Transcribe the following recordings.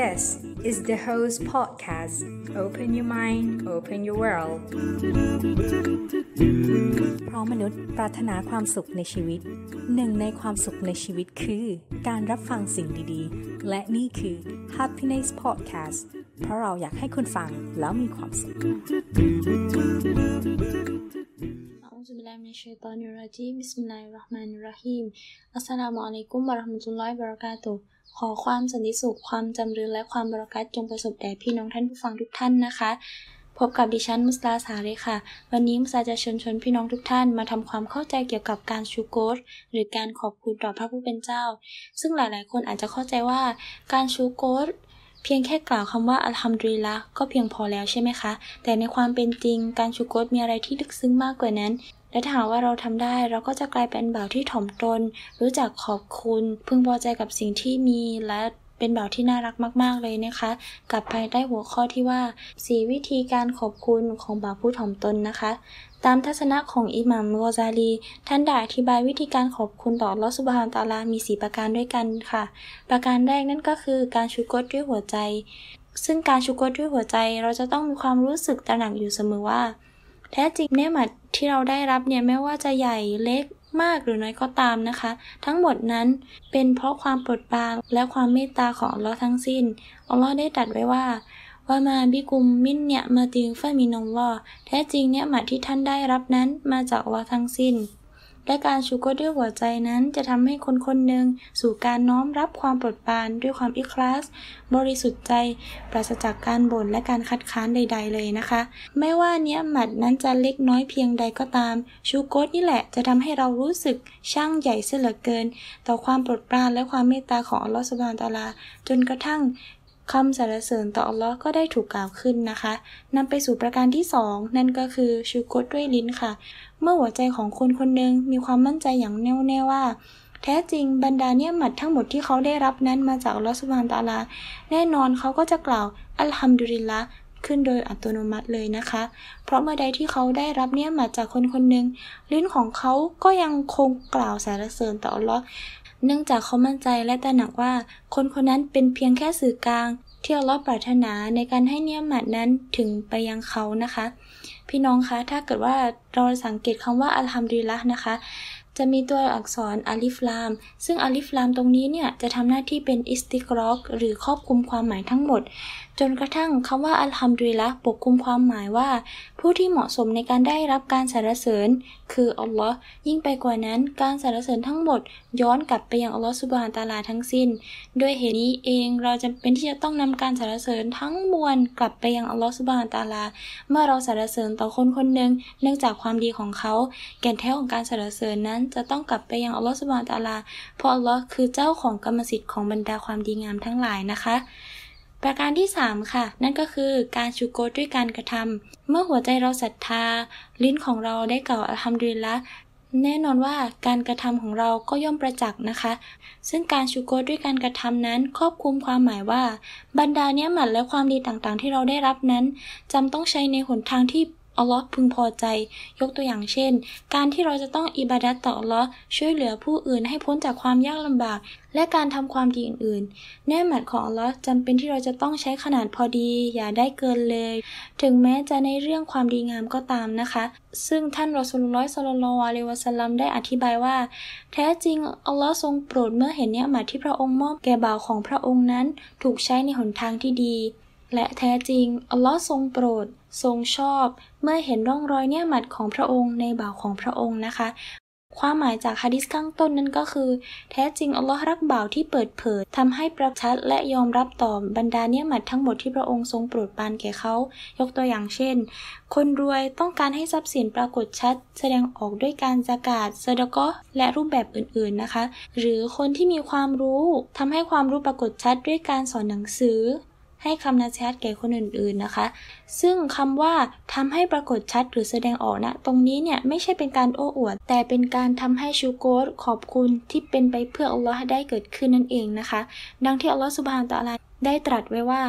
This is the host podcast. Open your mind, open your world. เพราะมนุษย์ปรารถนาความสุขในชีวิต หนึ่งในความสุขในชีวิตคือการรับฟังสิ่งดีๆ และนี่คือ Happiness Podcast เพราะเราอยากให้คุณฟังแล้วมีความสุข بالله من الشيطان الرجيم بسم الله الرحمن الرحيم อัสสลามุอะลัยกุมวะเราะห์มะตุลลอฮิวะบะเราะกาตุฮ์ขอความสันติสุข ความจำเริญและความบารักัตจงประสบแด่พี่น้องท่านผู้ฟังทุกท่านนะคะ พบกับดิฉันมุสลาสาเลยค่ะ วันนี้มุสลาจะเชิญชวนพี่น้องทุกท่านมาทำความเข้าใจเกี่ยวกับการชูโกรหรือการขอบคุณต่อพระผู้เป็นเจ้า ซึ่งหลายๆ คนอาจจะเข้าใจว่าการชูโกรเพียงแค่กล่าวคำว่าอัลฮัมดุลิลละก็เพียงพอแล้วใช่ไหมคะ แต่ในความเป็นจริงการชูโกรมีอะไรที่ลึกซึ้งมากกว่านั้น และถ้าว่าเราทำได้เราก็จะกลายเป็นบ่าวที่ถ่อมตน รู้จักขอบคุณ พึงพอใจกับสิ่งที่มีและเป็นบ่าวที่น่ารักมาก ๆ เลยนะคะ กับภายใต้หัวข้อที่ว่าสีวิธีการขอบคุณของบ่าวผู้ถ่อมตนนะคะ ตามทัศนะของอิหมัมกอซาลี ท่านได้อธิบายวิธีการขอบคุณต่อลอฮฺซุบฮานตะอาลามีสีประการด้วยกันค่ะ ประการแรกนั่นก็คือการชุกรด้วยหัวใจ ซึ่งการชุกรด้วยหัวใจเราจะต้องมีความรู้สึกตระหนักอยู่เสมอว่า แท้จริงเนี่ยมัดที่เราได้รับเนี่ยไม่ว่าจะใหญ่เล็กมากหรือน้อยก็ตามนะคะ ทั้งหมดนั้นเป็นเพราะความโปรดปรานและความเมตตาของอัลลอฮ์ทั้งสิ้นอัลลอฮ์ได้ตรัสไว้ว่าว่ามาบิกุมมินเนี่ยมาติงฟามินอลลอแท้จริงเนี่ยหมัดที่ท่านได้รับนั้นมาจากอัลลอฮ์ทั้งสิ้น และการชูกรด้วยหัวใจนั้นจะทำให้คนคนหนึ่งสู่การน้อมรับความปรดปรานด้วยความอิคลาส บริสุทธิ์ใจ ปราศจากการบ่นและการคัดค้านใด ๆ เลยนะคะ ไม่ว่าเนี้ยหมัดนั้นจะเล็กน้อยเพียงใดก็ตาม ชูโกรนี่แหละจะทำให้เรารู้สึกช่างใหญ่เสียเหลือเกิน ต่อความปรดปรานและความเมตตาของอัลลอฮฺสุบานตาลา จนกระทั่ง คำสรรเสริญต่ออัลลอฮ์ก็ได้ถูกกล่าวขึ้นนะคะนำไปสู่ประการที่สองนั่นก็คือชูโกรด้วยลิ้นค่ะ เมื่อหัวใจของคนคนหนึ่งมีความมั่นใจอย่างแน่วแน่ว่า แท้จริงบรรดาเนี่ยหมัดทั้งหมดที่เขาได้รับนั้นมาจากอัลอสุบานตาลา แน่นอนเขาก็จะกล่าวอัลฮัมดุลิลละขึ้นโดยอัตโนมัติเลยนะคะ เพราะเมื่อใดที่เขาได้รับเนี่ยหมัดจากคนคนหนึ่งลิ้นของเขาก็ยังคงกล่าวสรรเสริญต่ออัลลอฮ์ เนื่องจากเขามั่นใจและตระหนักว่า คนคนนั้นเป็นเพียงแค่สื่อกลาง ที่อัลลอฮ์ปรารถนาในการให้เนียหมัดนั้นถึงไปยังเขานะคะ พี่น้องคะถ้าเกิดว่าเราสังเกตคำว่าอัลฮัมดุลิลละนะคะ จะมีตัวอักษรอาลิฟลาม ซึ่งอาลิฟลามตรงนี้เนี่ยจะทำหน้าที่เป็นอิสติกรอกหรือครอบคลุมความหมายทั้งหมด จนกระทั่งคำว่าอัลฮัมดุลิละปกคลุมความหมายว่า ผู้ที่เหมาะสมในการได้รับการสรรเสริญ คืออัลลอฮ์ยิ่งไปกว่านั้นการสรรเสริญทั้งหมด ย้อนกลับไปยังอัลลอฮ์สุบฮานตะอาลาทั้งสิ้น ด้วยเหตุนี้เองเราจำเป็นที่จะต้องนำการสรรเสริญทั้งมวลกลับไปยังอัลลอฮ์สุบฮานตะอาลา เมื่อเราสรรเสริญต่อคนคนหนึ่งเนื่องจากความดีของเขา แก่นแท้ของการสรรเสริญนั้นจะต้องกลับไปยังอัลลอฮ์สุบานตาลา เพราะอัลลอฮ์คือเจ้าของกรรมสิทธิ์ของบรรดาความดีงามทั้งหลายนะคะ ประการที่ 3 ค่ะ นั่นก็คือการชูโกด้วยการกระทำเมื่อหัวใจเราศรัทธา ลิ้นของเราได้กล่าวอัลฮัมดุลิลละแน่นอนว่าการกระทำของเราก็ย่อมประจักษ์นะคะ ซึ่งการชูโกด้วยการกระทำนั้นครอบคลุมความหมายว่า บรรดาเนี้ยหมัดและความดีต่างๆ ที่เราได้รับนั้นจำต้องใช้ในหนทางที่ อัลลอฮ์พึงพอใจ ยกตัวอย่างเช่น การที่เราจะต้องอิบาดัตต่ออัลลอฮ์ช่วยเหลือผู้อื่นให้พ้นจากความยากลำบาก และการทำความดีอื่นๆแน่หมัดของอัลลอฮ์จำเป็นที่เราจะต้องใช้ขนาดพอดี อย่าได้เกินเลย ถึงแม้จะในเรื่องความดีงามก็ตามนะคะ ซึ่งท่านรอสูลุลลอฮ์ซัลลัลลอฮุอะลัยวะสลัมได้อธิบายว่า แท้จริงอัลลอฮ์ทรงโปรดเมื่อเห็นเนี่ยหมัดที่พระองค์มอบแก่บ่าวของพระองค์นั้น ถูกใช้ในหนทางที่ดี และแท้จริง อัลลอฮ์ทรงโปรด ทรงชอบ เมื่อเห็นร่องรอยเนี่ยหมัดของพระองค์ในบ่าวของพระองค์นะคะ ความหมายจากฮะดิษข้างต้นนั้นก็คือ แท้จริงอัลลอฮ์รักบ่าวที่เปิดเผยทำให้ประชัดและยอมรับต่อบรรดาเนี่ยหมัดทั้งหมดที่พระองค์ทรงโปรดปานแก่เขา ยกตัวอย่างเช่น คนรวยต้องการให้ทรัพย์สินปรากฏชัด แสดงออกด้วยการสกาดเซดก็และรูปแบบอื่นๆนะคะ หรือคนที่มีความรู้ทำให้ความรู้ปรากฏชัดด้วยการสอนหนังสือ ให้คำนัชัดแก่คนอื่นๆนะคะ ซึ่งคำว่าทำให้ปรากฏชัดหรือแสดงออกนะ ตรงนี้เนี่ยไม่ใช่เป็นการโอ้อวด แต่เป็นการทำให้ชูโกรขอบคุณที่เป็นไปเพื่ออัลลอฮ์ได้เกิดขึ้นนั่นเองนะคะ ดังที่อัลลอฮ์สุบฮานตะอาลาได้ตรัสไว้ว่า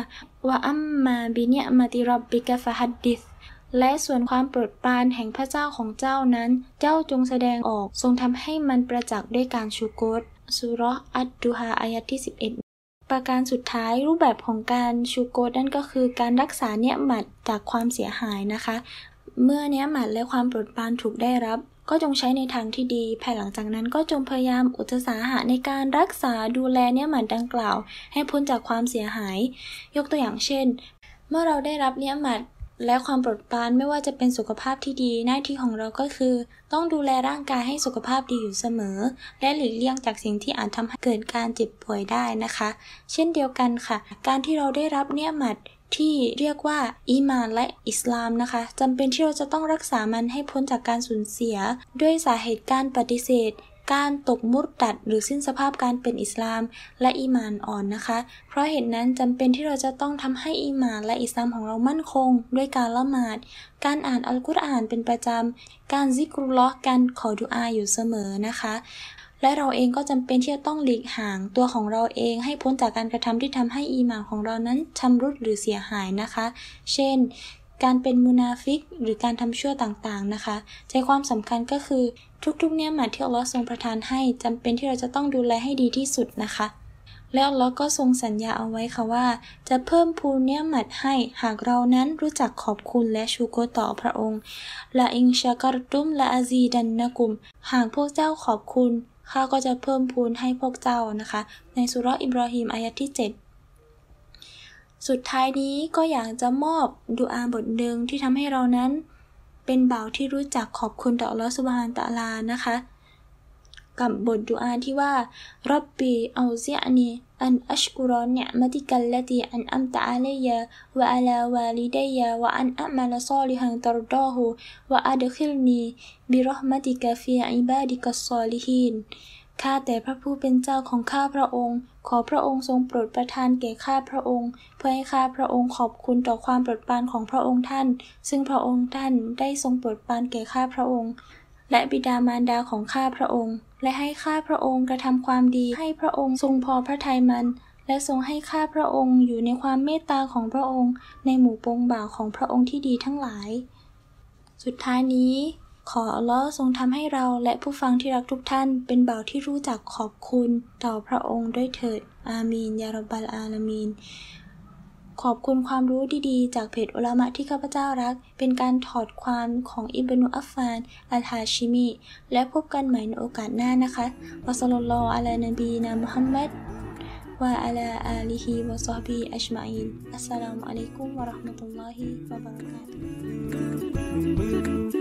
ว่าอัมมาบิเนียมาติรับบิกะฟะฮัดดิษและส่วนความโปรดปรานแห่งพระเจ้าของเจ้านั้น เจ้าจงแสดงออก ทรงทำให้มันประจักษ์ด้วยการชูโกรสุรอัดดูฮาอายะที่ 11 ประการสุดท้ายรูปแบบของการชูโกดนั่นก็คือการรักษาเนียหมัดจากความเสียหายนะคะ เมื่อเนียหมัดและความปลดปรานถูกได้รับ ก็จงใช้ในทางที่ดีภายหลังจากนั้นก็จงพยายามอุตสาหะในการรักษาดูแลเนียหมัดดังกล่าว ให้พ้นจากความเสียหาย ยกตัวอย่างเช่น เมื่อเราได้รับเนียหมัด และความโปรดปรานไม่ว่าจะเป็นสุขภาพที่ดีหน้าที่ของเราก็คือ ต้องดูแลร่างกายให้สุขภาพดีอยู่เสมอ และหลีกเลี่ยงจากสิ่งที่อาจทำให้เกิดการเจ็บป่วยได้นะคะ เช่นเดียวกันค่ะ การที่เราได้รับเนี่ยหมัดที่เรียกว่าอีมานและอิสลามนะคะจำเป็นที่เราจะต้องรักษามันให้พ้นจากการสูญเสีย ด้วยสาเหตุการปฏิเสธ การตกมุรตัดหรือสิ้นสภาพการเป็นอิสลามและอีมานอ่อนนะคะ เพราะเหตุนั้นจำเป็นที่เราจะต้องทำให้อีมานและอิสลามของเรามั่นคง ด้วยการละหมาด การอ่านอัลกุรอานเป็นประจำ การซิกรุลลอฮ์การขอดุอาอยู่เสมอนะคะและเราเองก็จำเป็นที่จะต้องหลีกห่างตัวของเราเองให้พ้นจากการกระทำที่ทำให้อีมานของเรานั้นชำรุดหรือเสียหายนะคะ เช่น การเป็นมุนาฟิกหรือการทำชั่วต่างๆนะคะ ใจความสำคัญก็คือ ทุกๆ เนี่ยหมาที่อัลลอฮ์ทรงประทานให้จำเป็นที่เราจะต้องดูแลให้ดีที่สุดนะคะ แล้วอัลลอฮ์ก็ทรงสัญญาเอาไว้ค่ะว่า จะเพิ่มพูนเนี่ยหมัดให้หากเรานั้นรู้จักขอบคุณและชูโกต่อพระองค์ละอิงชากรตุมละอาซีดันนะกุม หากพวกเจ้าขอบคุณข้าก็จะเพิ่มพูนให้พวกเจ้านะคะ ในสุรอิบราฮิมอายะที่ 7สุดท้ายนี้ก็อยากจะมอบดุอาบทหนึ่งที่ทำให้เรานั้น เป็นบ่าวที่รู้จักขอบคุณต่ออัลลอฮฺسبحانه وتعالىนะคะ กับบทดุอาที่ว่าرب أوزعني أن أشكر نعمتك التي أنعمت علي وعلى والدي وأن أعمل صالحا ترضاه وأدخلني برحمتك في عبادك الصالحينข้าแต่พระผู้เป็นเจ้าของข้าพระองค์ ขอพระองค์ทรงโปรดประทานแก่ข้าพระองค์ เพื่อให้ข้าพระองค์ขอบคุณต่อความโปรดปรานของพระองค์ท่าน ซึ่งพระองค์ท่านได้ทรงโปรดปรานแก่ข้าพระองค์ และบิดามารดาของข้าพระองค์ และให้ข้าพระองค์กระทำความดี ให้พระองค์ทรงพอพระทัยมัน และทรงให้ข้าพระองค์อยู่ในความเมตตาของพระองค์ ในหมู่ปงบ่าวของพระองค์ที่ดีทั้งหลาย สุดท้ายนี้ ขออัลลอฮ์ทรงทำให้เราและผู้ฟังที่รักทุกท่าน เป็นบ่าวที่รู้จักขอบคุณต่อพระองค์ด้วยเถิด อามีนยารบัลอาลามีน ขอบคุณความรู้ดีๆ จากเพจอุลามะที่ข้าพเจ้ารัก เป็นการถอดความของอิบนุอัฟฟาน อัลฮาชิมี และพบกันใหม่ในโอกาสหน้านะคะวะซัลลัลลอฮุอะลานบีนะมุฮัมมัดวะอะลาอาลี